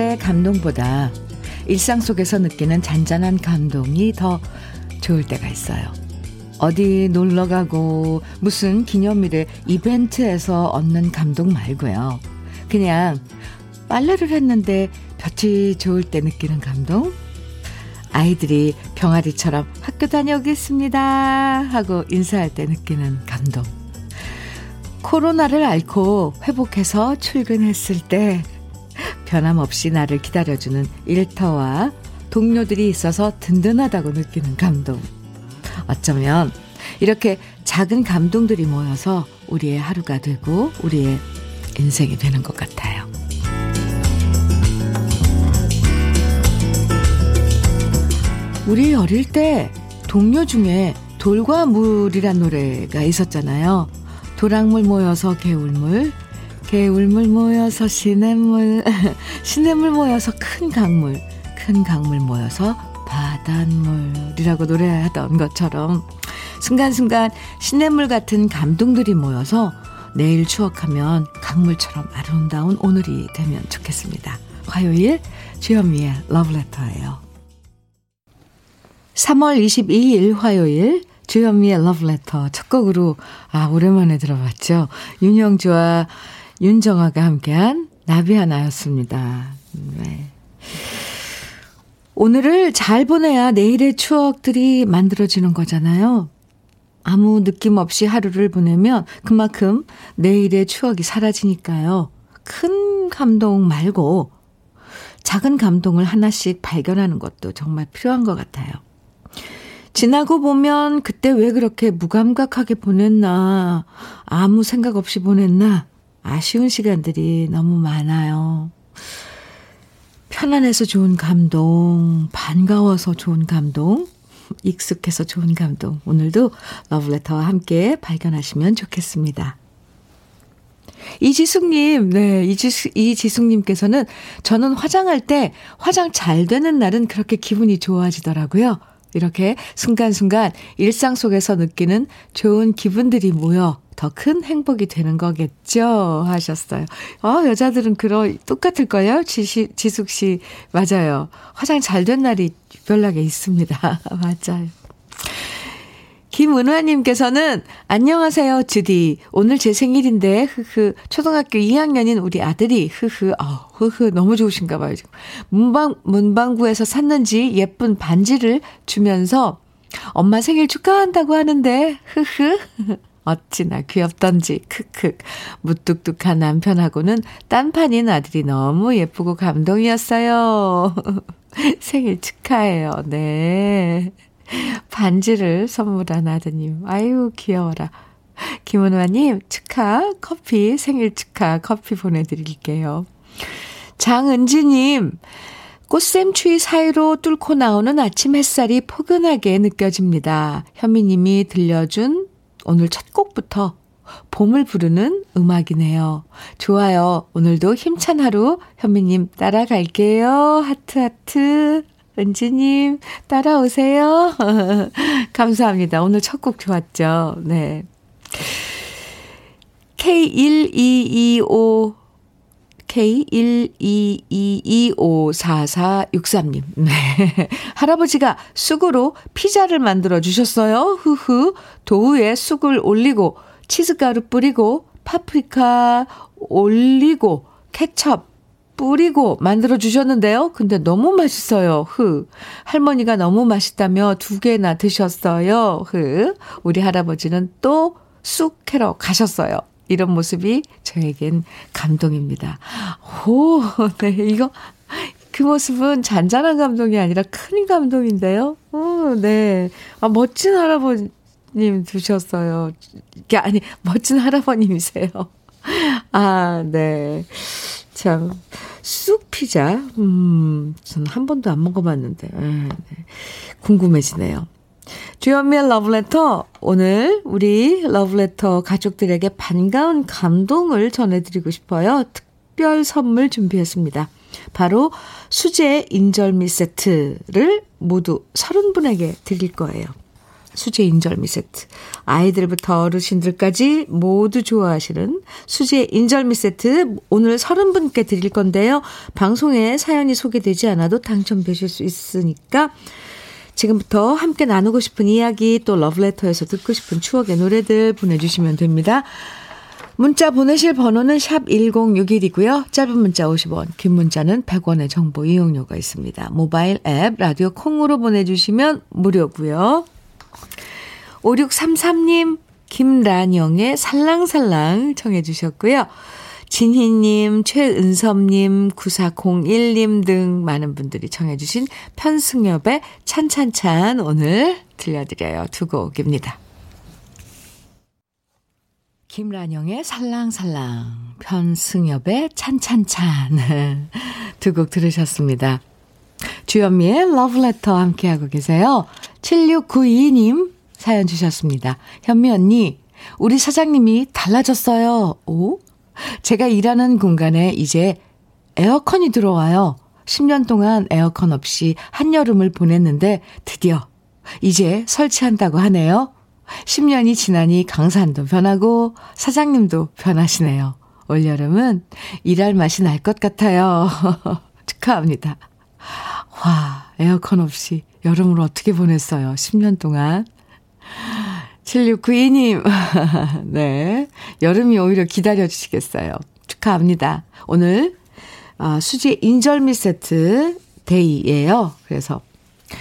날의 감동보다 일상 속에서 느끼는 잔잔한 감동이 더 좋을 때가 있어요. 어디 놀러 가고 무슨 기념일의 이벤트에서 얻는 감동 말고요. 그냥 빨래를 했는데 볕이 좋을 때 느끼는 감동? 아이들이 병아리처럼 학교 다녀오겠습니다 하고 인사할 때 느끼는 감동. 코로나를 앓고 회복해서 출근했을 때 변함없이 나를 기다려주는 일터와 동료들이 있어서 든든하다고 느끼는 감동. 어쩌면 이렇게 작은 감동들이 모여서 우리의 하루가 되고 우리의 인생이 되는 것 같아요. 우리 어릴 때 동료 중에 돌과 물이란 노래가 있었잖아요. 도랑물 모여서 개울물, 개울물 모여서 시냇물, 시냇물 모여서 큰 강물, 큰 강물 모여서 바닷물이라고 노래하던 것처럼 순간순간 시냇물 같은 감동들이 모여서 내일 추억하면 강물처럼 아름다운 오늘이 되면 좋겠습니다. 화요일 주현미의 러브레터예요. 3월 22일 화요일 주현미의 러브레터 첫 곡으로 아 오랜만에 들어봤죠. 윤영주와 윤정아가 함께한 나비 하나였습니다. 네. 오늘을 잘 보내야 내일의 추억들이 만들어지는 거잖아요. 아무 느낌 없이 하루를 보내면 그만큼 내일의 추억이 사라지니까요. 큰 감동 말고 작은 감동을 하나씩 발견하는 것도 정말 필요한 것 같아요. 지나고 보면 그때 왜 그렇게 무감각하게 보냈나, 아무 생각 없이 보냈나, 아쉬운 시간들이 너무 많아요. 편안해서 좋은 감동, 반가워서 좋은 감동, 익숙해서 좋은 감동. 오늘도 러브레터와 함께 발견하시면 좋겠습니다. 이지숙님, 네, 이지숙, 이지숙님께서는 저는 화장할 때 화장 잘 되는 날은 그렇게 기분이 좋아지더라고요. 이렇게 순간순간 일상 속에서 느끼는 좋은 기분들이 모여 더 큰 행복이 되는 거겠죠? 하셨어요. 어, 여자들은 그러, 똑같을 거예요? 지시, 지숙 씨. 맞아요. 화장 잘 된 날이 별나게 있습니다. 맞아요. 김은화님께서는 안녕하세요, 주디. 오늘 제 생일인데, 흐흐. 초등학교 2학년인 우리 아들이, 흐흐, 어, 흐흐, 너무 좋으신가 봐요, 지금. 문방, 문방구에서 샀는지 예쁜 반지를 주면서 엄마 생일 축하한다고 하는데, 흐흐. 어찌나 귀엽던지, 크크. 무뚝뚝한 남편하고는 딴판인 아들이 너무 예쁘고 감동이었어요. 생일 축하해요, 네. 반지를 선물한 아드님. 아유, 귀여워라. 김은화님, 축하, 커피, 생일 축하, 커피 보내드릴게요. 장은지님, 꽃샘추위 사이로 뚫고 나오는 아침 햇살이 포근하게 느껴집니다. 현미님이 들려준 오늘 첫 곡부터 봄을 부르는 음악이네요. 좋아요. 오늘도 힘찬 하루 현미님 따라갈게요. 하트 하트. 은지님, 따라오세요. 감사합니다. 오늘 첫 곡 좋았죠. 네. K1225, K122254463님. 네. 할아버지가 쑥으로 피자를 만들어 주셨어요. 흐흐. 도우에 쑥을 올리고, 치즈가루 뿌리고, 파프리카 올리고, 케첩, 뿌리고 만들어 주셨는데요. 근데 너무 맛있어요. 흐. 할머니가 너무 맛있다며 두 개나 드셨어요. 흐. 우리 할아버지는 또 쑥 캐러 가셨어요. 이런 모습이 저에겐 감동입니다. 오, 네, 이거, 그 모습은 잔잔한 감동이 아니라 큰 감동인데요. 오, 네. 아, 멋진 할아버님 두셨어요. 이게 아니, 멋진 할아버님이세요. 아, 네. 참, 쑥 피자. 음, 저는 한 번도 안 먹어봤는데, 아, 네. 궁금해지네요. 주연미의 러브레터. 오늘 우리 러브레터 가족들에게 반가운 감동을 전해드리고 싶어요. 특별 선물 준비했습니다. 바로 수제 인절미 세트를 모두 30분에게 드릴 거예요. 수제 인절미 세트. 아이들부터 어르신들까지 모두 좋아하시는 수제 인절미 세트 오늘 30분께 드릴 건데요. 방송에 사연이 소개되지 않아도 당첨되실 수 있으니까 지금부터 함께 나누고 싶은 이야기 또 러브레터에서 듣고 싶은 추억의 노래들 보내주시면 됩니다. 문자 보내실 번호는 샵 1061이고요. 짧은 문자 50원, 긴 문자는 100원의 정보 이용료가 있습니다. 모바일 앱 라디오 콩으로 보내주시면 무료고요. 5633님, 김란영의 살랑살랑 청해 주셨고요. 진희님, 최은섭님, 9401님 등 많은 분들이 청해주신 편승엽의 찬찬찬 오늘 들려드려요. 두 곡입니다. 김란영의 살랑살랑, 편승엽의 찬찬찬 두 곡 들으셨습니다. 주현미의 러브레터 함께하고 계세요. 7692님 사연 주셨습니다. 현미 언니, 우리 사장님이 달라졌어요. 오? 제가 일하는 공간에 이제 에어컨이 들어와요. 10년 동안 에어컨 없이 한여름을 보냈는데 드디어 이제 설치한다고 하네요. 10년이 지나니 강산도 변하고 사장님도 변하시네요. 올여름은 일할 맛이 날 것 같아요. 축하합니다. 와, 에어컨 없이 여름을 어떻게 보냈어요? 10년 동안. 7692님, 네. 여름이 오히려 기다려주시겠어요. 축하합니다. 오늘, 아, 수제 인절미 세트 데이예요 그래서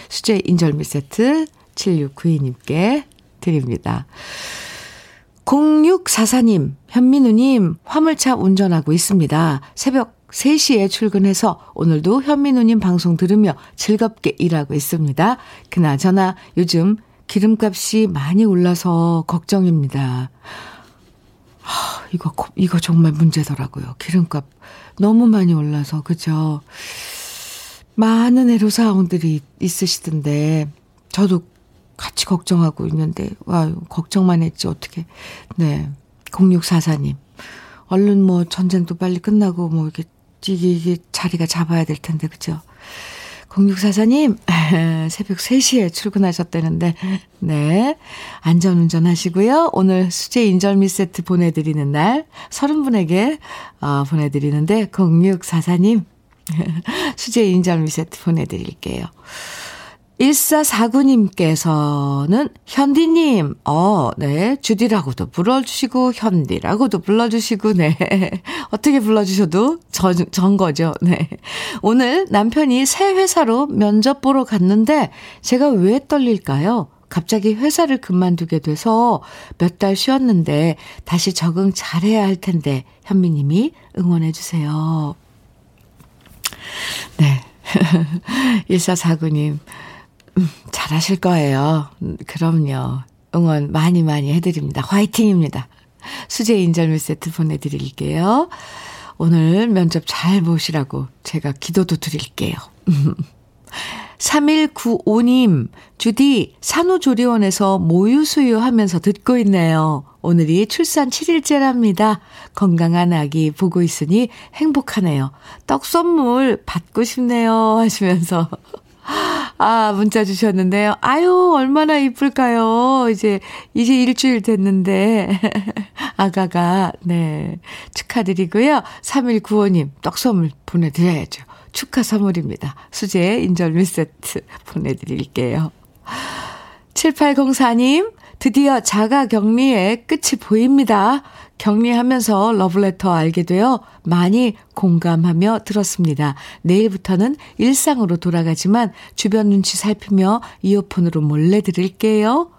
수제 인절미 세트 7692님께 드립니다. 0644님, 현민우님, 화물차 운전하고 있습니다. 새벽 3시에 출근해서 오늘도 현민우님 방송 들으며 즐겁게 일하고 있습니다. 그나저나 요즘 기름값이 많이 올라서 걱정입니다. 하, 이거, 이거 정말 문제더라고요. 기름값 너무 많이 올라서, 그죠? 많은 애로사항들이 있으시던데, 저도 같이 걱정하고 있는데, 와, 걱정만 했지, 어떻게. 네. 0644님. 얼른 뭐 전쟁도 빨리 끝나고, 뭐 이게, 이게, 이게 자리가 잡아야 될 텐데, 그죠? 0644님, 새벽 3시에 출근하셨다는데, 네. 안전운전 하시고요. 오늘 수제 인절미 세트 보내드리는 날, 30분에게, 어, 보내드리는데, 0644님, 수제 인절미 세트 보내드릴게요. 1449님께서는 현디님, 어, 네, 주디라고도 불러주시고, 현디라고도 불러주시고, 네. 어떻게 불러주셔도 전, 전 거죠, 네. 오늘 남편이 새 회사로 면접 보러 갔는데, 제가 왜 떨릴까요? 갑자기 회사를 그만두게 돼서 몇 달 쉬었는데, 다시 적응 잘해야 할 텐데, 현미님이 응원해주세요. 네. 1449님. 음, 잘하실 거예요. 음, 그럼요. 응원 많이 많이 해드립니다. 화이팅입니다. 수제 인절미 세트 보내드릴게요. 오늘 면접 잘 보시라고 제가 기도도 드릴게요. 3195님, 주디, 산후조리원에서 모유수유 하면서 듣고 있네요. 오늘이 출산 7일째랍니다. 건강한 아기 보고 있으니 행복하네요. 떡 선물 받고 싶네요. 하시면서 아, 문자 주셨는데요. 아유, 얼마나 이쁠까요? 이제, 이제 일주일 됐는데. 아가가, 네. 축하드리고요. 3195님, 떡 선물 보내드려야죠. 축하 선물입니다. 수제 인절미 세트 보내드릴게요. 7804님, 드디어 자가 격리의 끝이 보입니다. 격리하면서 러브레터 알게 되어 많이 공감하며 들었습니다. 내일부터는 일상으로 돌아가지만 주변 눈치 살피며 이어폰으로 몰래 들을게요.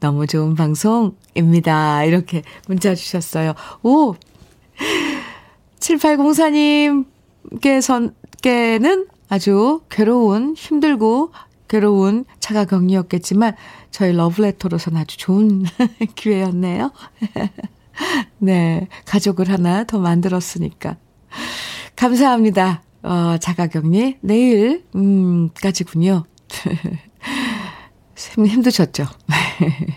너무 좋은 방송입니다. 이렇게 문자 주셨어요. 오! 7804님께서는 아주 괴로운, 힘들고 괴로운 자가 격리였겠지만 저희 러브레터로서는 아주 좋은 기회였네요. 네. 가족을 하나 더 만들었으니까. 감사합니다. 어, 자가격리. 내일, 음, 까지군요. 힘드셨죠?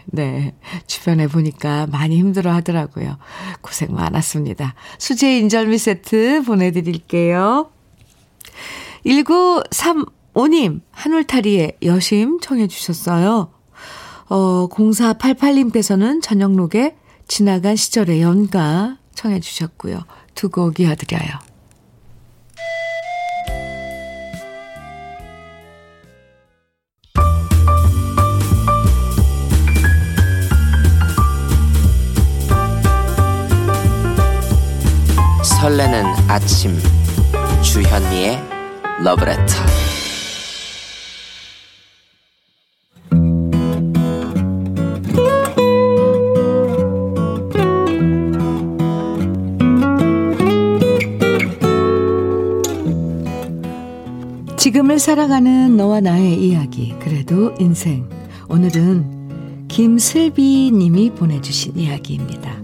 네. 주변에 보니까 많이 힘들어 하더라고요. 고생 많았습니다. 수제 인절미 세트 보내드릴게요. 1935 님, 한울타리에 여심 청해 주셨어요. 어, 0488님께서는 저녁록에 지나간 시절의 연가 청해 주셨고요. 두 곡 이어드려요. 설레는 아침 주현미의 러브레터 지금을 살아가는 너와 나의 이야기 그래도 인생 오늘은 김슬비 님이 보내주신 이야기입니다.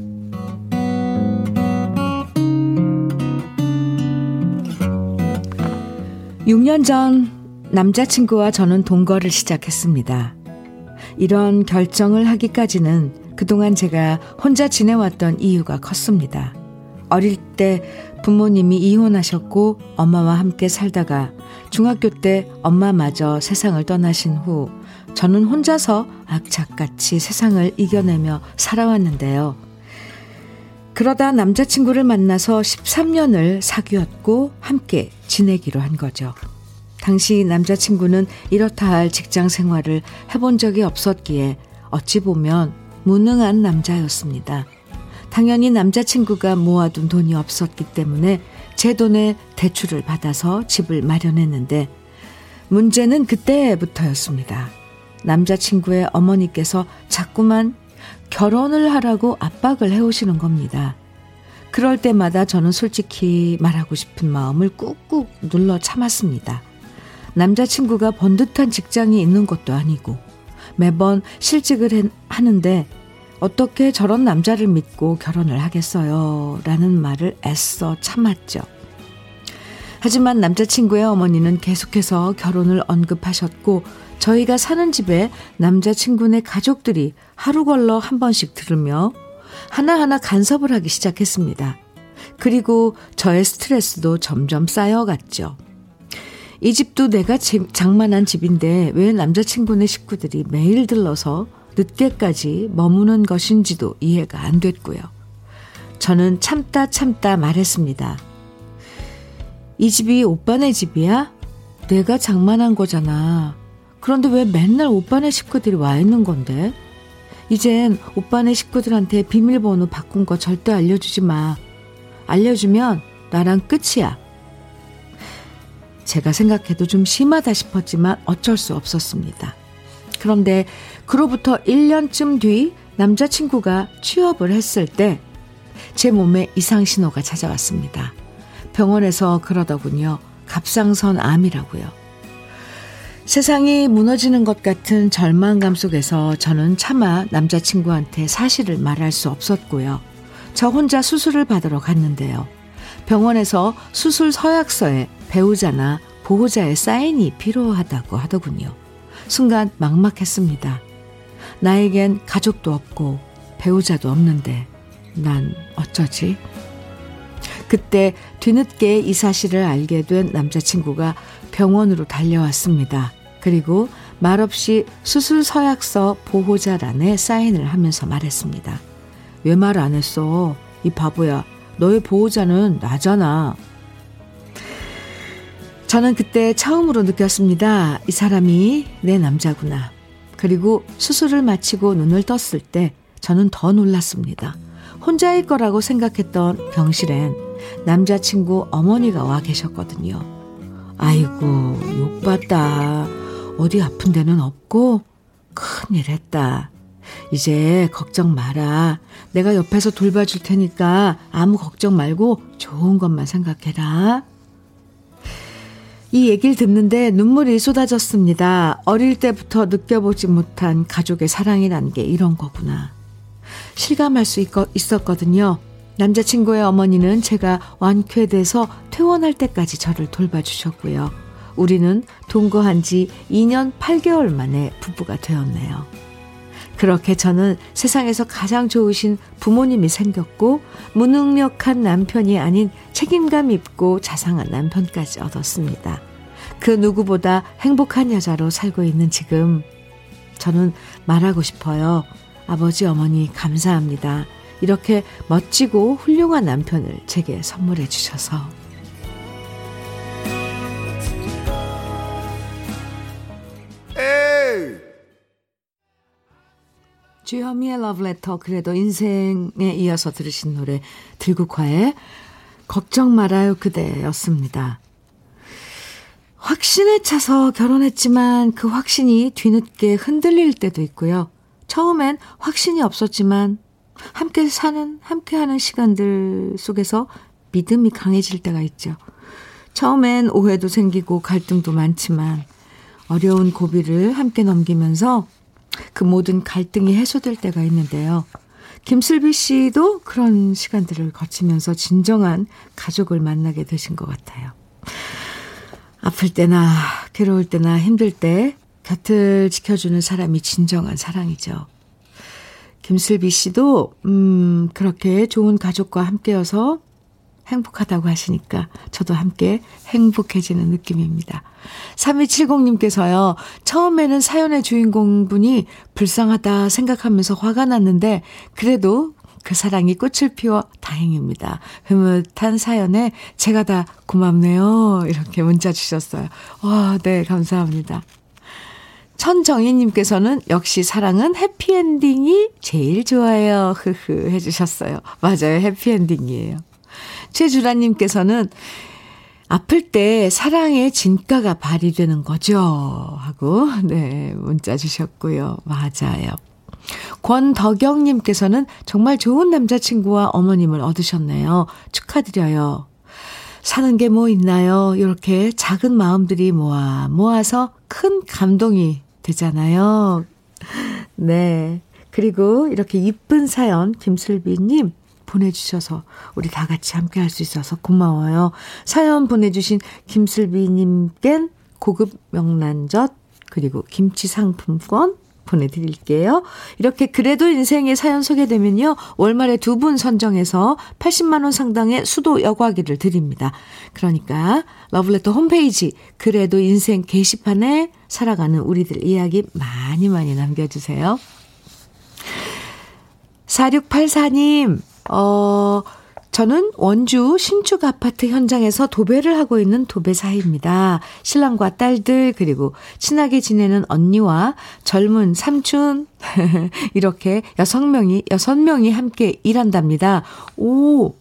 6년 전 남자친구와 저는 동거를 시작했습니다. 이런 결정을 하기까지는 그동안 제가 혼자 지내왔던 이유가 컸습니다. 어릴 때 부모님이 이혼하셨고 엄마와 함께 살다가 중학교 때 엄마마저 세상을 떠나신 후 저는 혼자서 악착같이 세상을 이겨내며 살아왔는데요. 그러다 남자친구를 만나서 13년을 사귀었고 함께 지내기로 한 거죠. 당시 남자친구는 이렇다 할 직장 생활을 해본 적이 없었기에 어찌 보면 무능한 남자였습니다. 당연히 남자친구가 모아둔 돈이 없었기 때문에 제 돈에 대출을 받아서 집을 마련했는데 문제는 그때부터였습니다. 남자친구의 어머니께서 자꾸만 결혼을 하라고 압박을 해오시는 겁니다. 그럴 때마다 저는 솔직히 말하고 싶은 마음을 꾹꾹 눌러 참았습니다. 남자친구가 번듯한 직장이 있는 것도 아니고 매번 실직을 하는데 어떻게 저런 남자를 믿고 결혼을 하겠어요? 라는 말을 애써 참았죠. 하지만 남자친구의 어머니는 계속해서 결혼을 언급하셨고 저희가 사는 집에 남자친구네 가족들이 하루 걸러 한 번씩 들으며 하나하나 간섭을 하기 시작했습니다. 그리고 저의 스트레스도 점점 쌓여갔죠. 이 집도 내가 장만한 집인데 왜 남자친구네 식구들이 매일 들러서 늦게까지 머무는 것인지도 이해가 안 됐고요. 저는 참다 참다 말했습니다. 이 집이 오빠네 집이야? 내가 장만한 거잖아. 그런데 왜 맨날 오빠네 식구들이 와 있는 건데? 이젠 오빠네 식구들한테 비밀번호 바꾼 거 절대 알려주지 마. 알려주면 나랑 끝이야. 제가 생각해도 좀 심하다 싶었지만 어쩔 수 없었습니다. 그런데 그로부터 1년쯤 뒤 남자친구가 취업을 했을 때 제 몸에 이상 신호가 찾아왔습니다. 병원에서 그러더군요. 갑상선 암이라고요. 세상이 무너지는 것 같은 절망감 속에서 저는 차마 남자친구한테 사실을 말할 수 없었고요. 저 혼자 수술을 받으러 갔는데요. 병원에서 수술 서약서에 배우자나 보호자의 사인이 필요하다고 하더군요. 순간 막막했습니다. 나에겐 가족도 없고 배우자도 없는데 난 어쩌지? 그때 뒤늦게 이 사실을 알게 된 남자친구가 병원으로 달려왔습니다. 그리고 말없이 수술 서약서 보호자란에 사인을 하면서 말했습니다. 왜 말 안 했어? 이 바보야. 너의 보호자는 나잖아. 저는 그때 처음으로 느꼈습니다. 이 사람이 내 남자구나. 그리고 수술을 마치고 눈을 떴을 때 저는 더 놀랐습니다. 혼자일 거라고 생각했던 병실엔 남자친구 어머니가 와 계셨거든요. 아이고, 욕봤다. 어디 아픈 데는 없고 큰일 했다. 이제 걱정 마라. 내가 옆에서 돌봐줄 테니까 아무 걱정 말고 좋은 것만 생각해라. 이 얘기를 듣는데 눈물이 쏟아졌습니다. 어릴 때부터 느껴보지 못한 가족의 사랑이란 게 이런 거구나. 실감할 수 있었거든요. 남자친구의 어머니는 제가 완쾌돼서 퇴원할 때까지 저를 돌봐주셨고요. 우리는 동거한 지 2년 8개월 만에 부부가 되었네요. 그렇게 저는 세상에서 가장 좋으신 부모님이 생겼고 무능력한 남편이 아닌 책임감 있고 자상한 남편까지 얻었습니다. 그 누구보다 행복한 여자로 살고 있는 지금 저는 말하고 싶어요. 아버지, 어머니, 감사합니다. 이렇게 멋지고 훌륭한 남편을 제게 선물해 주셔서. 주현미의 러브레터 그래도 인생에 이어서 들으신 노래 들국화의 걱정 말아요 그대였습니다. 확신에 차서 결혼했지만 그 확신이 뒤늦게 흔들릴 때도 있고요. 처음엔 확신이 없었지만 함께 사는, 함께 하는 시간들 속에서 믿음이 강해질 때가 있죠. 처음엔 오해도 생기고 갈등도 많지만 어려운 고비를 함께 넘기면서 그 모든 갈등이 해소될 때가 있는데요. 김슬비 씨도 그런 시간들을 거치면서 진정한 가족을 만나게 되신 것 같아요. 아플 때나 괴로울 때나 힘들 때 곁을 지켜주는 사람이 진정한 사랑이죠. 김슬비 씨도, 음, 그렇게 좋은 가족과 함께여서 행복하다고 하시니까 저도 함께 행복해지는 느낌입니다. 3270님께서요, 처음에는 사연의 주인공분이 불쌍하다 생각하면서 화가 났는데, 그래도 그 사랑이 꽃을 피워 다행입니다. 흐뭇한 사연에 제가 다 고맙네요. 이렇게 문자 주셨어요. 와, 네, 감사합니다. 천정희님께서는 역시 사랑은 해피엔딩이 제일 좋아요. 흐흐 해주셨어요. 맞아요. 해피엔딩이에요. 최주라님께서는 아플 때 사랑의 진가가 발휘되는 거죠. 하고, 네, 문자 주셨고요. 맞아요. 권덕영님께서는 정말 좋은 남자친구와 어머님을 얻으셨네요. 축하드려요. 사는 게 뭐 있나요? 이렇게 작은 마음들이 모아 모아서 큰 감동이 되잖아요. 네. 그리고 이렇게 이쁜 사연 김슬비님 보내주셔서 우리 다 같이 함께 할 수 있어서 고마워요. 사연 보내주신 김슬비님껜 고급 명란젓 그리고 김치 상품권 보내드릴게요. 이렇게 그래도 인생의 사연 소개되면요. 월말에 두 분 선정해서 80만원 상당의 수도 여과기를 드립니다. 그러니까 러블레터 홈페이지 그래도 인생 게시판에 살아가는 우리들 이야기 많이 많이 남겨주세요. 4684님, 어, 저는 원주 신축 아파트 현장에서 도배를 하고 있는 도배사입니다. 신랑과 딸들 그리고 친하게 지내는 언니와 젊은 삼촌 이렇게 여섯 명이 여섯 명이 함께 일한답니다. 오.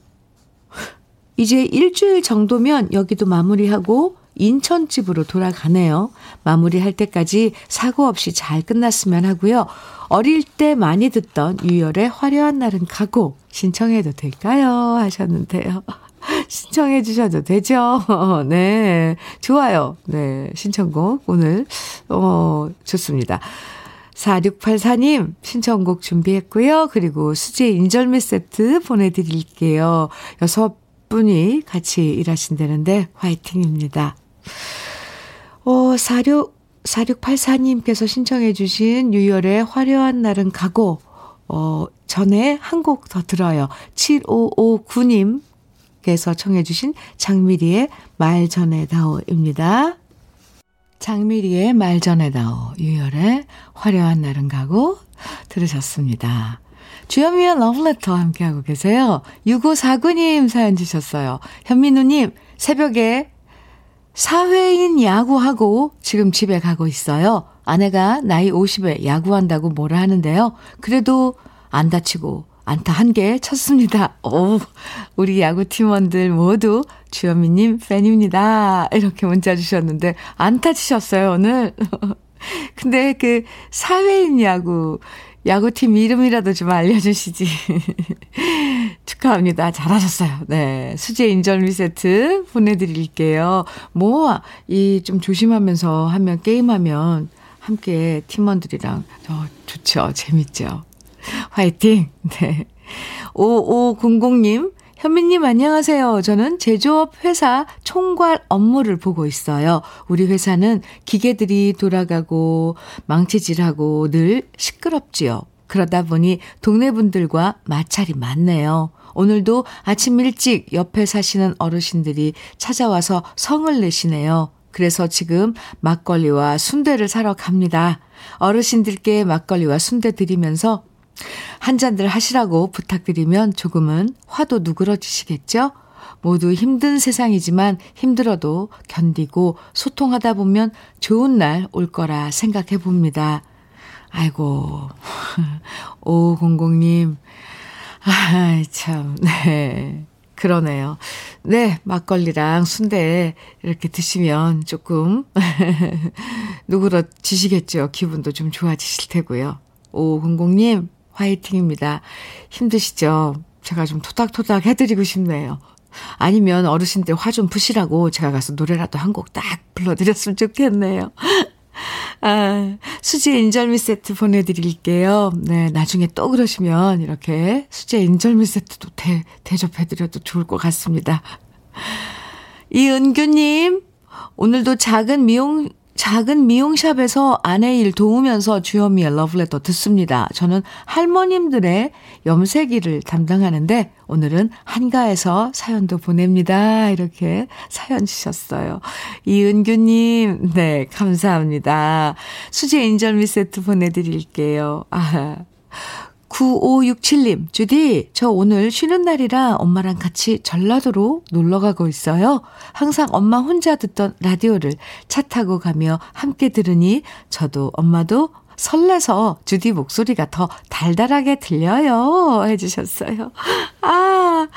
이제 일주일 정도면 여기도 마무리하고 인천 집으로 돌아가네요. 마무리할 때까지 사고 없이 잘 끝났으면 하고요. 어릴 때 많이 듣던 유열의 화려한 날은 가고 신청해도 될까요? 하셨는데요. 신청해 주셔도 되죠? 네. 좋아요. 네. 신청곡 오늘, 어, 좋습니다. 4684님 신청곡 준비했고요. 그리고 수제 인절미 세트 보내 드릴게요. 여섯 분이 같이 일하신다는데 화이팅입니다. 어, 46, 4684님께서 신청해 주신 유열의 화려한 날은 가고, 어, 전에 한 곡 더 들어요. 7559님께서 청해 주신 장미리의 말 전에 다오입니다. 장미리의 말 전에 다오, 유열의 화려한 날은 가고 들으셨습니다. 주현미의 러브레터 함께하고 계세요. 6549님 사연 주셨어요. 현민우님, 새벽에 사회인 야구하고 지금 집에 가고 있어요. 아내가 나이 50에 야구한다고 뭐라 하는데요. 그래도 안 다치고 안타 한 개 쳤습니다. 오, 우리 야구팀원들 모두 주현미님 팬입니다. 이렇게 문자 주셨는데 안타 치셨어요, 오늘. 근데 그 사회인 야구, 야구팀 이름이라도 좀 알려주시지. 축하합니다. 잘하셨어요. 네. 수제 인절미 세트 보내드릴게요. 뭐, 이 좀 조심하면서 하면, 게임하면 함께 팀원들이랑, 어, 좋죠. 재밌죠. 화이팅! 네. 5500님, 현미님 안녕하세요. 저는 제조업 회사 총괄 업무를 보고 있어요. 우리 회사는 기계들이 돌아가고 망치질하고 늘 시끄럽지요. 그러다 보니 동네 분들과 마찰이 많네요. 오늘도 아침 일찍 옆에 사시는 어르신들이 찾아와서 성을 내시네요. 그래서 지금 막걸리와 순대를 사러 갑니다. 어르신들께 막걸리와 순대 드리면서 한 잔들 하시라고 부탁드리면 조금은 화도 누그러지시겠죠? 모두 힘든 세상이지만 힘들어도 견디고 소통하다 보면 좋은 날 올 거라 생각해 봅니다. 아이고, 오공공님. 아, 참, 네. 그러네요. 네, 막걸리랑 순대 이렇게 드시면 조금 누그러지시겠죠. 기분도 좀 좋아지실 테고요. 오공공님, 화이팅입니다. 힘드시죠? 제가 좀 토닥토닥 해드리고 싶네요. 아니면 어르신들 화 좀 푸시라고 제가 가서 노래라도 한 곡 딱 불러드렸으면 좋겠네요. 아, 수지 인절미 세트 보내드릴게요. 네, 나중에 또 그러시면 이렇게 수지 인절미 세트도 대, 대접해드려도 좋을 것 같습니다. 이은규님, 오늘도 작은 미용 작은 미용샵에서 아내 일 도우면서 주현미의 러브레터 듣습니다. 저는 할머님들의 염색일을 담당하는데 오늘은 한가해서 사연도 보냅니다. 이렇게 사연 주셨어요. 이은규님, 네, 감사합니다. 수제 인절미 세트 보내드릴게요. 아, 9567님, 주디, 저 오늘 쉬는 날이라 엄마랑 같이 전라도로 놀러 가고 있어요. 항상 엄마 혼자 듣던 라디오를 차 타고 가며 함께 들으니 저도 엄마도 설레서 주디 목소리가 더 달달하게 들려요. 해주셨어요. 아,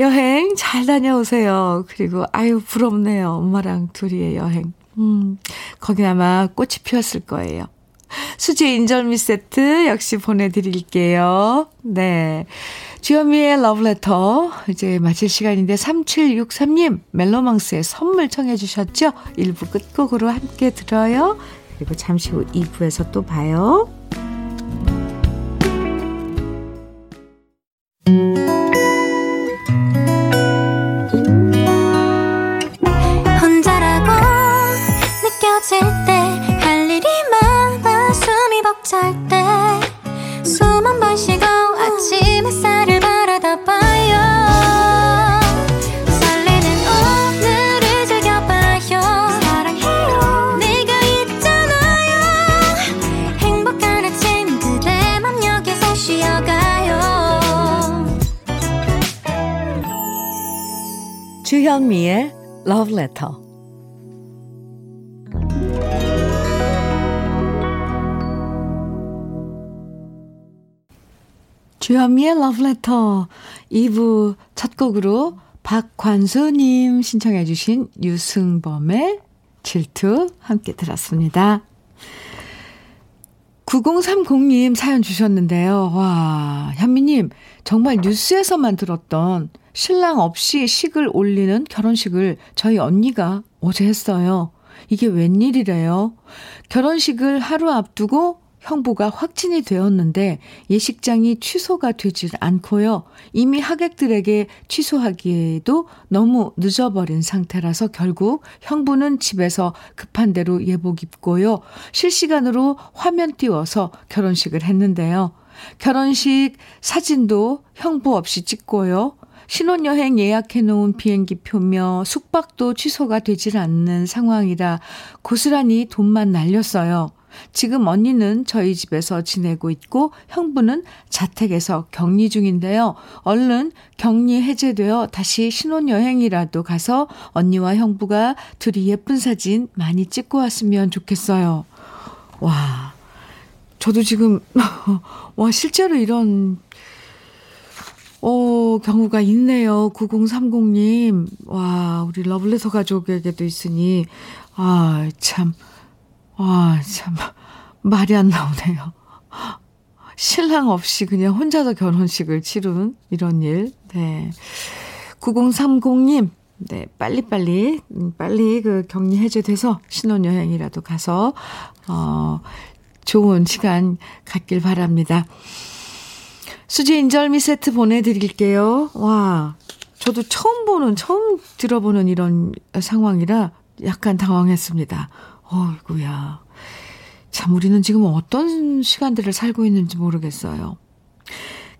여행 잘 다녀오세요. 그리고, 아유, 부럽네요. 엄마랑 둘이의 여행. 음, 거기 아마 꽃이 피었을 거예요. 수제 인절미 세트 역시 보내드릴게요. 네. 주현미의 러브레터 이제 마칠 시간인데 3763님 멜로망스의 선물 청해 주셨죠? 1부 끝곡으로 함께 들어요. 그리고 잠시 후 2부에서 또 봐요. Letter. 주현미의 Letter 2부 첫 곡으로 박관수님 신청해 주신 유승범의 질투 함께 들었습니다. 9030님 사연 주셨는데요. 와, 현미님, 정말 뉴스에서만 들었던 신랑 없이 식을 올리는 결혼식을 저희 언니가 어제 했어요. 이게 웬일이래요? 결혼식을 하루 앞두고 형부가 확진이 되었는데 예식장이 취소가 되질 않고요. 이미 하객들에게 취소하기에도 너무 늦어버린 상태라서 결국 형부는 집에서 급한 대로 예복 입고요. 실시간으로 화면 띄워서 결혼식을 했는데요. 결혼식 사진도 형부 없이 찍고요. 신혼여행 예약해 놓은 비행기 표며 숙박도 취소가 되질 않는 상황이라 고스란히 돈만 날렸어요. 지금 언니는 저희 집에서 지내고 있고 형부는 자택에서 격리 중인데요. 얼른 격리 해제되어 다시 신혼여행이라도 가서 언니와 형부가 둘이 예쁜 사진 많이 찍고 왔으면 좋겠어요. 와, 저도 지금, 와, 실제로 이런 오, 경우가 있네요. 9030님. 와, 우리 러블레터 가족에게도 있으니, 아, 참, 아, 참, 말이 안 나오네요. 신랑 없이 그냥 혼자서 결혼식을 치른 이런 일. 네. 9030님, 네, 빨리빨리, 음, 빨리 그 격리 해제돼서 신혼여행이라도 가서, 어, 좋은 시간 갖길 바랍니다. 수지 인절미 세트 보내드릴게요. 와, 저도 처음 보는, 처음 들어보는 이런 상황이라 약간 당황했습니다. 어이구야. 참, 우리는 지금 어떤 시간들을 살고 있는지 모르겠어요.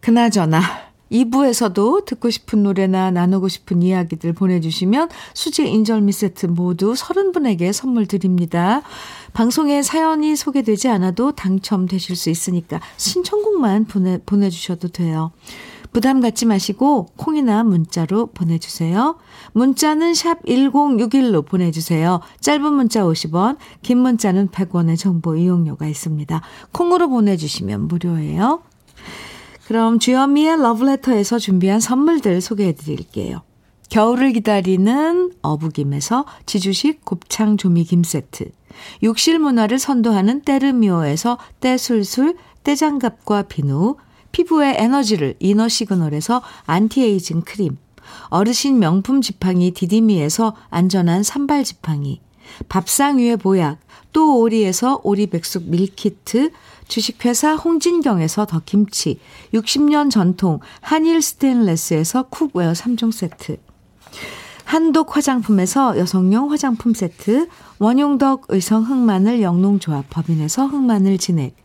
그나저나, 2부에서도 듣고 싶은 노래나 나누고 싶은 이야기들 보내주시면 수제 인절미 세트 모두 30분에게 선물 드립니다. 방송에 사연이 소개되지 않아도 당첨되실 수 있으니까 신청곡만 보내, 보내주셔도 돼요. 부담 갖지 마시고 콩이나 문자로 보내주세요. 문자는 샵 1061로 보내주세요. 짧은 문자 50원, 긴 문자는 100원의 정보 이용료가 있습니다. 콩으로 보내주시면 무료예요. 그럼 주현미의 러브레터에서 준비한 선물들 소개해 드릴게요. 겨울을 기다리는 어부김에서 지주식 곱창 조미김 세트. 욕실 문화를 선도하는 때르미오에서 때술술, 때장갑과 비누, 피부의 에너지를 이너 시그널에서 안티에이징 크림, 어르신 명품 지팡이 디디미에서 안전한 삼발 지팡이, 밥상 위의 보약, 또 오리에서 오리백숙 밀키트, 주식회사 홍진경에서 더김치, 60년 전통 한일 스테인레스에서 cookware 3종 세트, 한독 화장품에서 여성용 화장품 세트, 원용덕 의성 흑마늘 영농조합 법인에서 흑마늘 진액,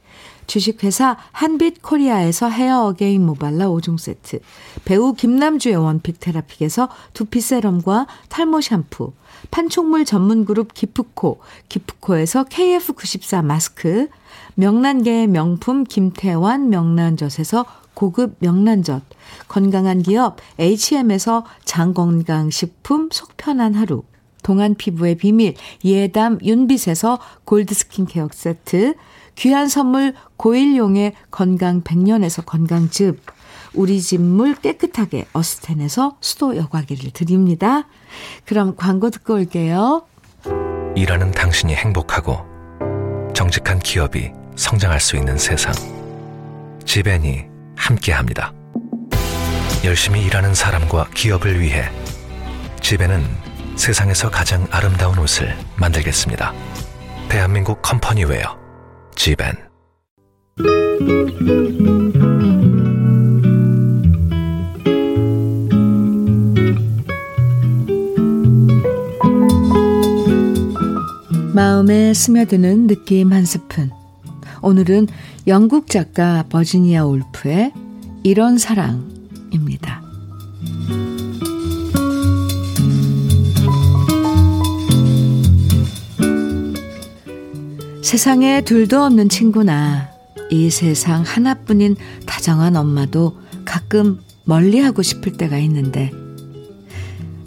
주식회사 한빛 코리아에서 헤어 어게인 모발라 5종 세트, 배우 김남주의 one pick 테라픽에서 두피 세럼과 탈모 샴푸, 판촉물 전문 그룹 기프코, 기프코에서 KF94 마스크, 명란계의 명품 김태환 명란젓에서 고급 명란젓, 건강한 기업 H&M에서 장건강식품 속편한 하루, 동안 피부의 비밀 예담 윤빛에서 골드 스킨케어 세트, 귀한 선물 고일용의 건강 100년에서 건강즙, 우리 집 물 깨끗하게 어스텐에서 수도 여과기를 드립니다. 그럼 광고 듣고 올게요. 일하는 당신이 행복하고 정직한 기업이 성장할 수 있는 세상. 지벤이 함께합니다. 열심히 일하는 사람과 기업을 위해 지벤은 세상에서 가장 아름다운 옷을 만들겠습니다. 대한민국 컴퍼니웨어 지벤 마음에 스며드는 느낌 한 스푼. 오늘은 영국 작가 버지니아 울프의 이런 사랑입니다. 세상에 둘도 없는 친구나 이 세상 하나뿐인 다정한 엄마도 가끔 멀리하고 싶을 때가 있는데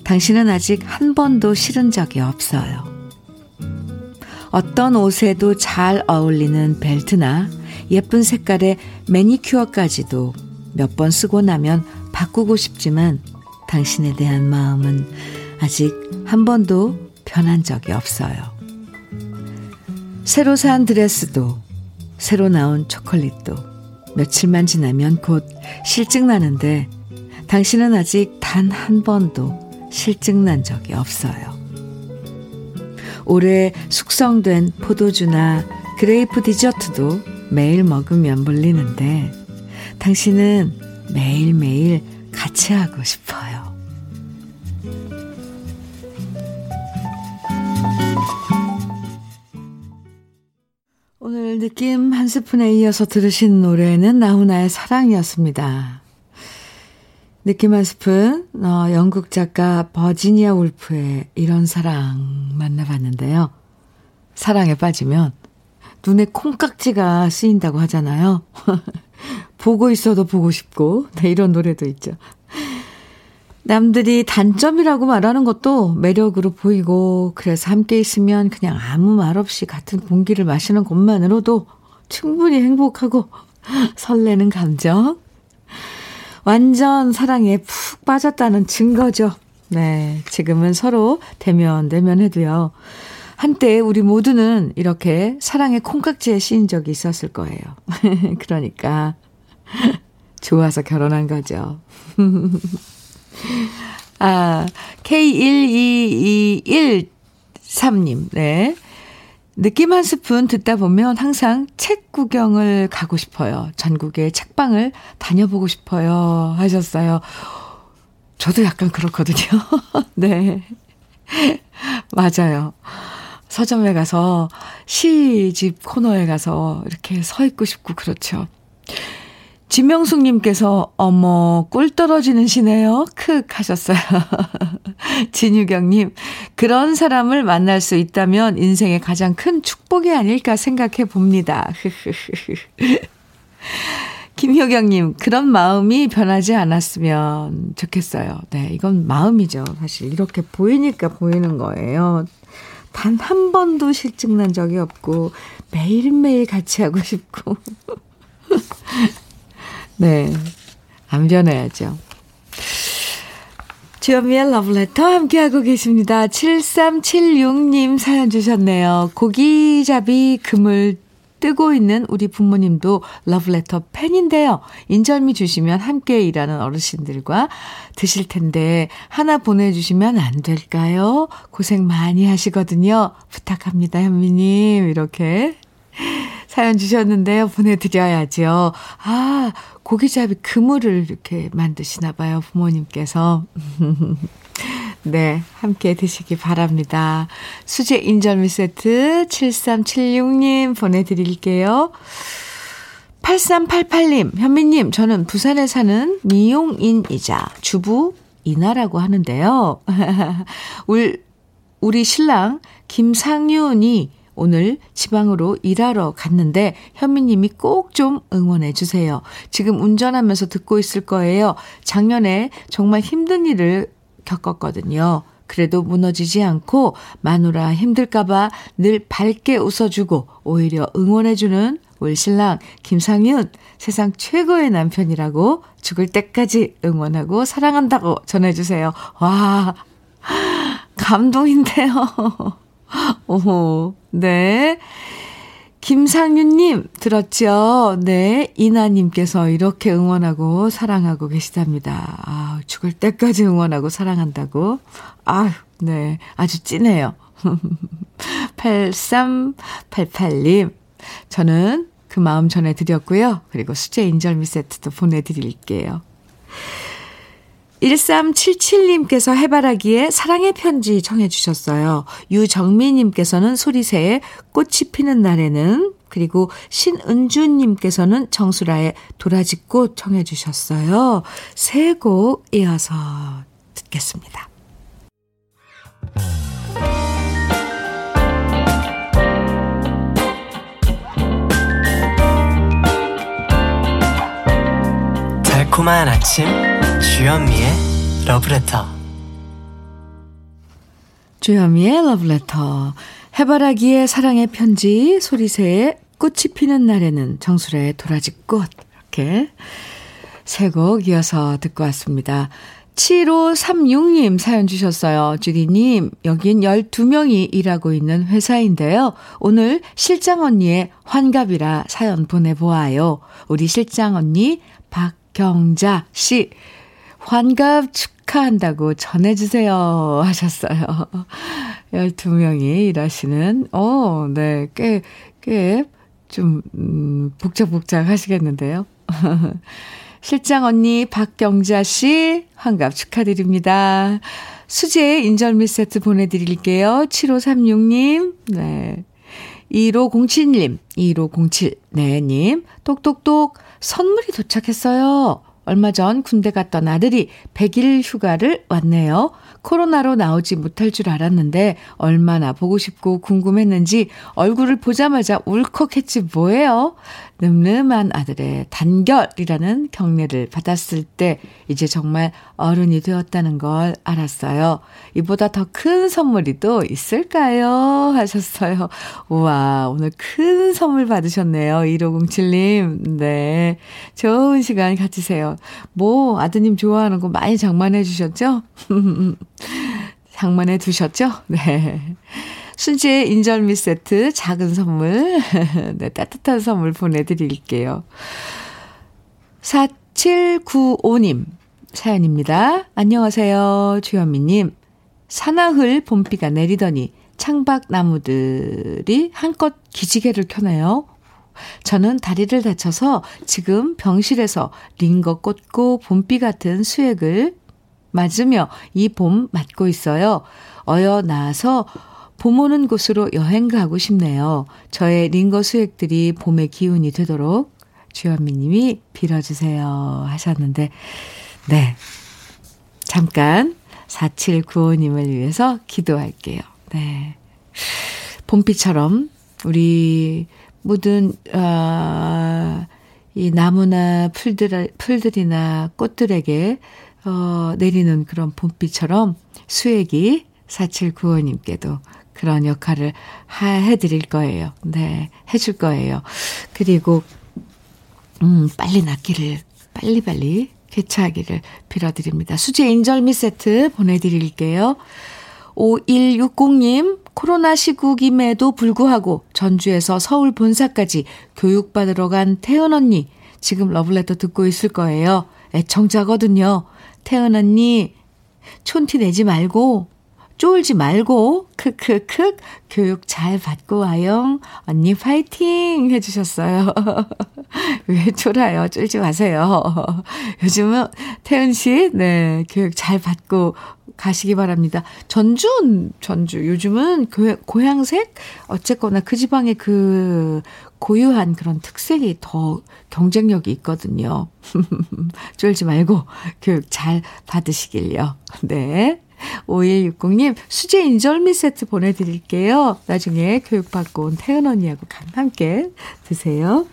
당신은 아직 한 번도 싫은 적이 없어요. 어떤 옷에도 잘 어울리는 벨트나 예쁜 색깔의 매니큐어까지도 몇 번 쓰고 나면 바꾸고 싶지만 당신에 대한 마음은 아직 한 번도 변한 적이 없어요. 새로 산 드레스도, 새로 나온 초콜릿도 며칠만 지나면 곧 싫증 나는데 당신은 아직 단 한 번도 싫증 난 적이 없어요. 오래 숙성된 포도주나 grape 디저트도 매일 먹으면 물리는데 당신은 매일매일 같이 하고 싶어요. 오늘 느낌 한 스푼에 이어서 들으신 노래는 나훈아의 사랑이었습니다. 느낌 한 스푼, 어, 영국 작가 버지니아 울프의 이런 사랑 만나봤는데요. 사랑에 빠지면 눈에 콩깍지가 쓰인다고 하잖아요. 보고 있어도 보고 싶고, 네, 이런 노래도 있죠. 남들이 단점이라고 말하는 것도 매력으로 보이고, 그래서 함께 있으면 그냥 아무 말 없이 같은 공기를 마시는 것만으로도 충분히 행복하고 설레는 감정. 완전 사랑에 푹 빠졌다는 증거죠. 네. 지금은 서로 대면, 대면 해도요. 한때 우리 모두는 이렇게 사랑의 콩깍지에 씌인 적이 있었을 거예요. 그러니까. 좋아서 결혼한 거죠. 아, K12213님, 네. 느낌 한 스푼 듣다 보면 항상 책 구경을 가고 싶어요. 전국의 책방을 다녀보고 싶어요. 하셨어요. 저도 약간 그렇거든요. 네. 맞아요. 서점에 가서 시집 코너에 가서 이렇게 서 있고 싶고 그렇죠. 지명숙님께서, 어머, 꿀 떨어지는 시네요. 크 하셨어요. 진유경님, 그런 사람을 만날 수 있다면 인생의 가장 큰 축복이 아닐까 생각해 봅니다. 김효경님, 그런 마음이 변하지 않았으면 좋겠어요. 네, 이건 마음이죠. 사실 이렇게 보이니까 보이는 거예요. 단 한 번도 실증 난 적이 없고, 매일매일 같이 하고 싶고. 네, 안 변해야죠. 주현미의 러브레터 함께하고 계십니다. 7376님 사연 주셨네요. 고기잡이 그물 뜨고 있는 우리 부모님도 러브레터 팬인데요. 인절미 주시면 함께 일하는 어르신들과 드실 텐데 하나 보내주시면 안 될까요? 고생 많이 하시거든요. 부탁합니다, 현미님. 이렇게 사연 주셨는데요. 보내드려야죠. 아, 고기잡이 그물을 이렇게 만드시나 봐요. 부모님께서. 네, 함께 드시기 바랍니다. 수제 인절미 세트 7376님 보내드릴게요. 8388님, 현미님, 저는 부산에 사는 미용인이자 주부 이나라고 하는데요. 우리 신랑 김상윤이 오늘 지방으로 일하러 갔는데 현미님이 꼭 좀 응원해 주세요. 지금 운전하면서 듣고 있을 거예요. 작년에 정말 힘든 일을 겪었거든요. 그래도 무너지지 않고 마누라 힘들까봐 늘 밝게 웃어주고 오히려 응원해주는 우리 신랑 김상윤 세상 최고의 남편이라고 죽을 때까지 응원하고 사랑한다고 전해주세요. 와 감동인데요. 오 네. 김상윤님, 들었죠? 네. 이나님께서 이렇게 응원하고 사랑하고 계시답니다. 아, 죽을 때까지 응원하고 사랑한다고. 아유, 네. 아주 찐해요. 8388님, 저는 그 마음 전해드렸고요. 그리고 수제 인절미 세트도 보내드릴게요. 1377님께서 해바라기에 사랑의 편지 청해 주셨어요. 유정미님께서는 소리새에 꽃이 피는 날에는 그리고 신은주님께서는 정수라의 도라지꽃 청해 주셨어요. 세 곡 이어서 듣겠습니다. 달콤한 아침 주현미의 러브레터 주현미의 러브레터 해바라기의 사랑의 편지 소리새의 꽃이 피는 날에는 정수래의 도라지꽃 이렇게 세 곡 이어서 듣고 왔습니다. 7536님 사연 주셨어요. 주디님, 여긴 12명이 일하고 있는 회사인데요. 오늘 실장 언니의 환갑이라 사연 보내보아요. 우리 실장 언니 박 경자 씨, 환갑 축하한다고 전해주세요. 하셨어요. 12명이 일하시는, 어, 네, 꽤, 꽤, 좀, 음, 복잡복잡 하시겠는데요. 실장 언니 박경자 씨, 환갑 축하드립니다. 수제 인절미 세트 보내드릴게요. 7536님, 네. 1507님, 1507, 네, 님, 똑똑똑, 선물이 도착했어요. 얼마 전 군대 갔던 아들이 100일 휴가를 왔네요. 코로나로 나오지 못할 줄 알았는데 얼마나 보고 싶고 궁금했는지 얼굴을 보자마자 울컥했지 뭐예요. 늠름한 아들의 단결이라는 경례를 받았을 때 이제 정말 어른이 되었다는 걸 알았어요. 이보다 더 큰 선물이 또 있을까요? 하셨어요. 우와, 오늘 큰 선물 받으셨네요. 1507님. 네. 좋은 시간 가지세요. 뭐, 아드님 좋아하는 거 많이 장만해 주셨죠? 장만해 두셨죠? 네. 수제 인절미 세트 작은 선물, 네, 따뜻한 선물 보내드릴게요. 4795님 사연입니다. 안녕하세요. 주현미님. 사나흘 봄비가 내리더니 창밖 나무들이 한껏 기지개를 켜네요. 저는 다리를 다쳐서 지금 병실에서 링거 꽂고 봄비 같은 수액을 맞으며 이 봄 맞고 있어요. 어여 나와서 봄 오는 곳으로 여행 가고 싶네요. 저의 링거 수액들이 봄의 기운이 되도록 주현미 님이 빌어주세요 하셨는데, 네. 잠깐 4795님을 위해서 기도할게요. 네. 봄비처럼 우리 모든, 아, 이 나무나 풀들, 풀들이나 꽃들에게, 어, 내리는 그런 봄비처럼 수액이 4795님께도 그런 역할을 하, 해드릴 거예요. 네, 해줄 거예요. 그리고, 음, 빨리 낫기를, 빨리빨리 개최하기를 빌어드립니다. 수제 인절미 세트 보내드릴게요. 5160님, 코로나 시국임에도 불구하고 전주에서 서울 본사까지 교육받으러 간 태연 언니, 지금 러블레터 듣고 있을 거예요. 애청자거든요. 태연 언니, 촌티 내지 말고 쫄지 말고 크크크 교육 잘 받고 와요. 언니 파이팅 해주셨어요. 왜 쫄아요? 쫄지 마세요. 요즘은 태은 씨, 네 교육 잘 받고 가시기 바랍니다. 전주, 전주. 요즘은 고, 고향색? 어쨌거나 그 지방의 그 고유한 그런 특색이 더 경쟁력이 있거든요. 쫄지 말고 교육 잘 받으시길요. 네. 5160님, 수제 인절미 세트 보내드릴게요. 나중에 교육받고 온 태은 언니하고 함께 드세요.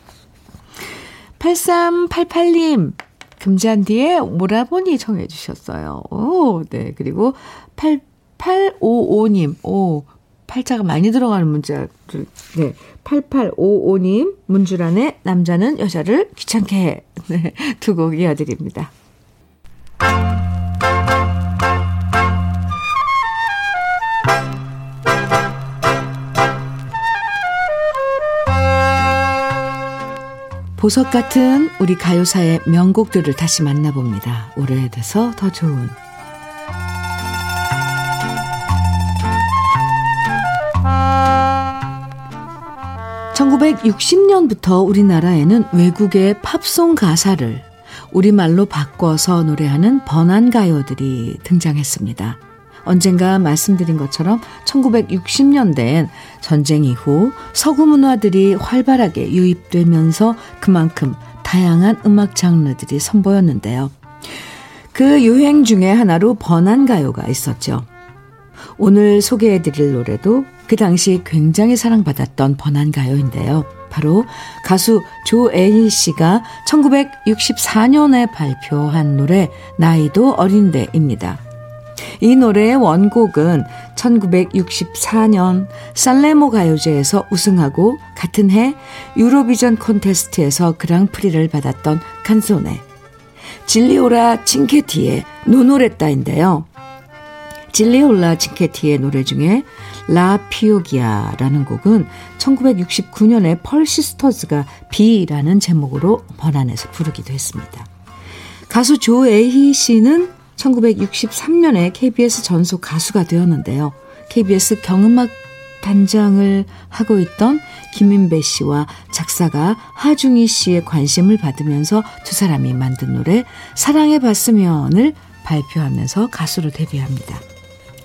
8388님, 금잔디에 오라보니 청해 주셨어요. 오, 네. 그리고 8855님, 오, 팔자가 많이 들어가는 문자, 네. 8855님, 문주란의 남자는 여자를 귀찮게 해. 네. 두 곡 이어드립니다. 보석 같은 우리 가요사의 명곡들을 다시 만나봅니다. 오래돼서 더 좋은 1960년부터 우리나라에는 외국의 팝송 가사를 우리말로 바꿔서 노래하는 번안 가요들이 등장했습니다. 언젠가 말씀드린 것처럼 1960년대엔 전쟁 이후 서구 문화들이 활발하게 유입되면서 그만큼 다양한 음악 장르들이 선보였는데요. 그 유행 중에 하나로 번안가요가 있었죠. 오늘 소개해드릴 노래도 그 당시 굉장히 사랑받았던 번안가요인데요. 바로 가수 조애희 씨가 1964년에 발표한 노래 나이도 어린데입니다. 이 노래의 원곡은 1964년 살레모 가요제에서 우승하고 같은 해 유로비전 콘테스트에서 그랑프리를 받았던 칸소네 질리오라 칭케티의 노노레따인데요. 질리올라 칭케티의 노래 중에 La pioggia라는 곡은 1969년에 펄 시스터즈가 비라는 제목으로 번안해서 부르기도 했습니다. 가수 조애희 씨는 1963년에 KBS 전속 가수가 되었는데요. KBS 경음악 단장을 하고 있던 김인배 씨와 작사가 하중희 씨의 관심을 받으면서 두 사람이 만든 노래 사랑해 봤으면을 발표하면서 가수로 데뷔합니다.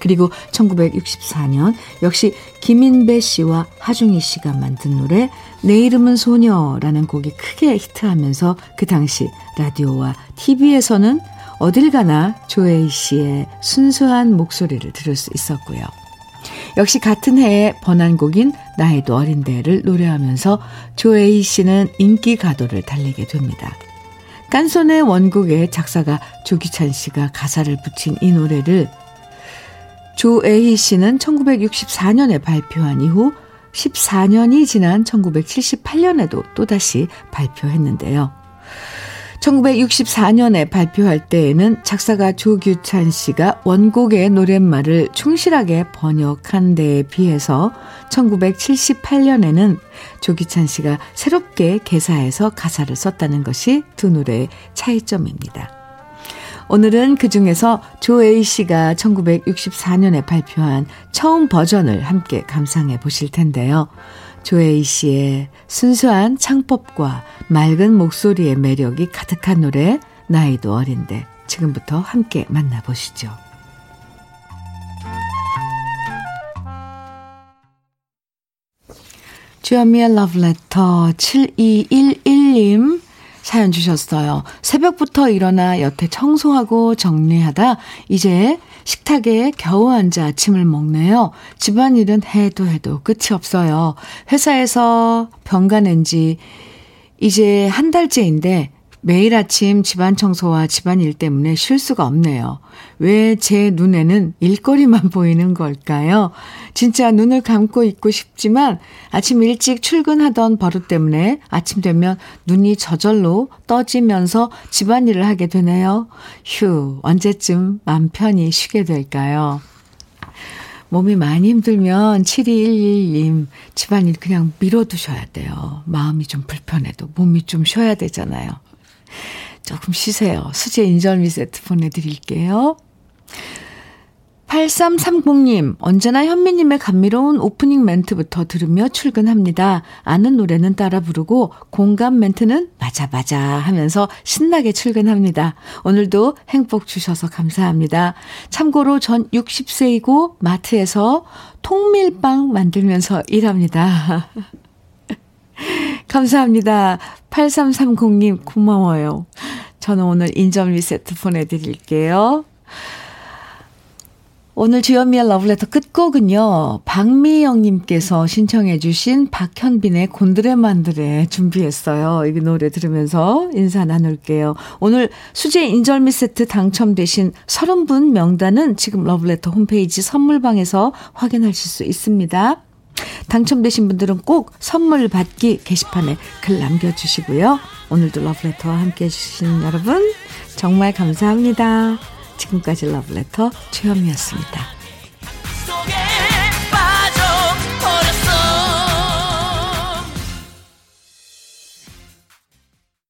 그리고 1964년 역시 김인배 씨와 하중희 씨가 만든 노래 내 이름은 소녀라는 곡이 크게 히트하면서 그 당시 라디오와 TV에서는 어딜 가나 조에이 씨의 순수한 목소리를 들을 수 있었고요. 역시 같은 해에 번안곡인 나이도 어린데를 노래하면서 조에이 씨는 인기 가도를 달리게 됩니다. 깐손의 원곡의 작사가 조기찬 씨가 가사를 붙인 이 노래를 조에희 씨는 1964년에 발표한 이후 14년이 지난 1978년에도 또다시 발표했는데요. 1964년에 발표할 때에는 작사가 조규찬 씨가 원곡의 노랫말을 충실하게 번역한 데에 비해서 1978년에는 조규찬 씨가 새롭게 개사해서 가사를 썼다는 것이 두 노래의 차이점입니다. 오늘은 그 중에서 조에이 씨가 1964년에 발표한 처음 버전을 함께 감상해 보실 텐데요. 조에이 씨의 순수한 창법과 맑은 목소리의 매력이 가득한 노래 나이도 어린데 지금부터 함께 만나보시죠. 주현미의 러브레터 7211님 사연 주셨어요. 새벽부터 일어나 여태 청소하고 정리하다 이제 식탁에 겨우 앉아 아침을 먹네요. 집안일은 해도 해도 끝이 없어요. 회사에서 병가 낸지 이제 한 달째인데 매일 아침 집안 청소와 집안 일 때문에 쉴 수가 없네요. 왜 제 눈에는 일거리만 보이는 걸까요? 진짜 눈을 감고 있고 싶지만 아침 일찍 출근하던 버릇 때문에 아침 되면 눈이 저절로 떠지면서 집안 일을 하게 되네요. 휴, 언제쯤 맘 편히 쉬게 될까요? 몸이 많이 힘들면 7211님 집안일 그냥 밀어두셔야 돼요. 마음이 좀 불편해도 몸이 좀 쉬어야 되잖아요. 조금 쉬세요. 수제 인절미 세트 보내드릴게요. 8330님, 언제나 현미님의 감미로운 오프닝 멘트부터 들으며 출근합니다. 아는 노래는 따라 부르고 공감 멘트는 맞아 맞아 하면서 신나게 출근합니다. 오늘도 행복 주셔서 감사합니다. 참고로 전 60세이고 마트에서 통밀빵 만들면서 일합니다. 감사합니다. 8330님 고마워요. 저는 오늘 인절미 세트 보내드릴게요. 오늘 주현미의 러브레터 끝곡은요. 박미영님께서 신청해 주신 박현빈의 곤드레 만드레 준비했어요. 이 노래 들으면서 인사 나눌게요. 오늘 수제 인절미 세트 당첨되신 30분 명단은 지금 러브레터 홈페이지 선물방에서 확인하실 수 있습니다. 당첨되신 분들은 꼭 선물 받기 게시판에 글 남겨주시고요. 오늘도 러브레터와 함께 해주신 여러분 정말 감사합니다. 지금까지 러브레터 최현미였습니다.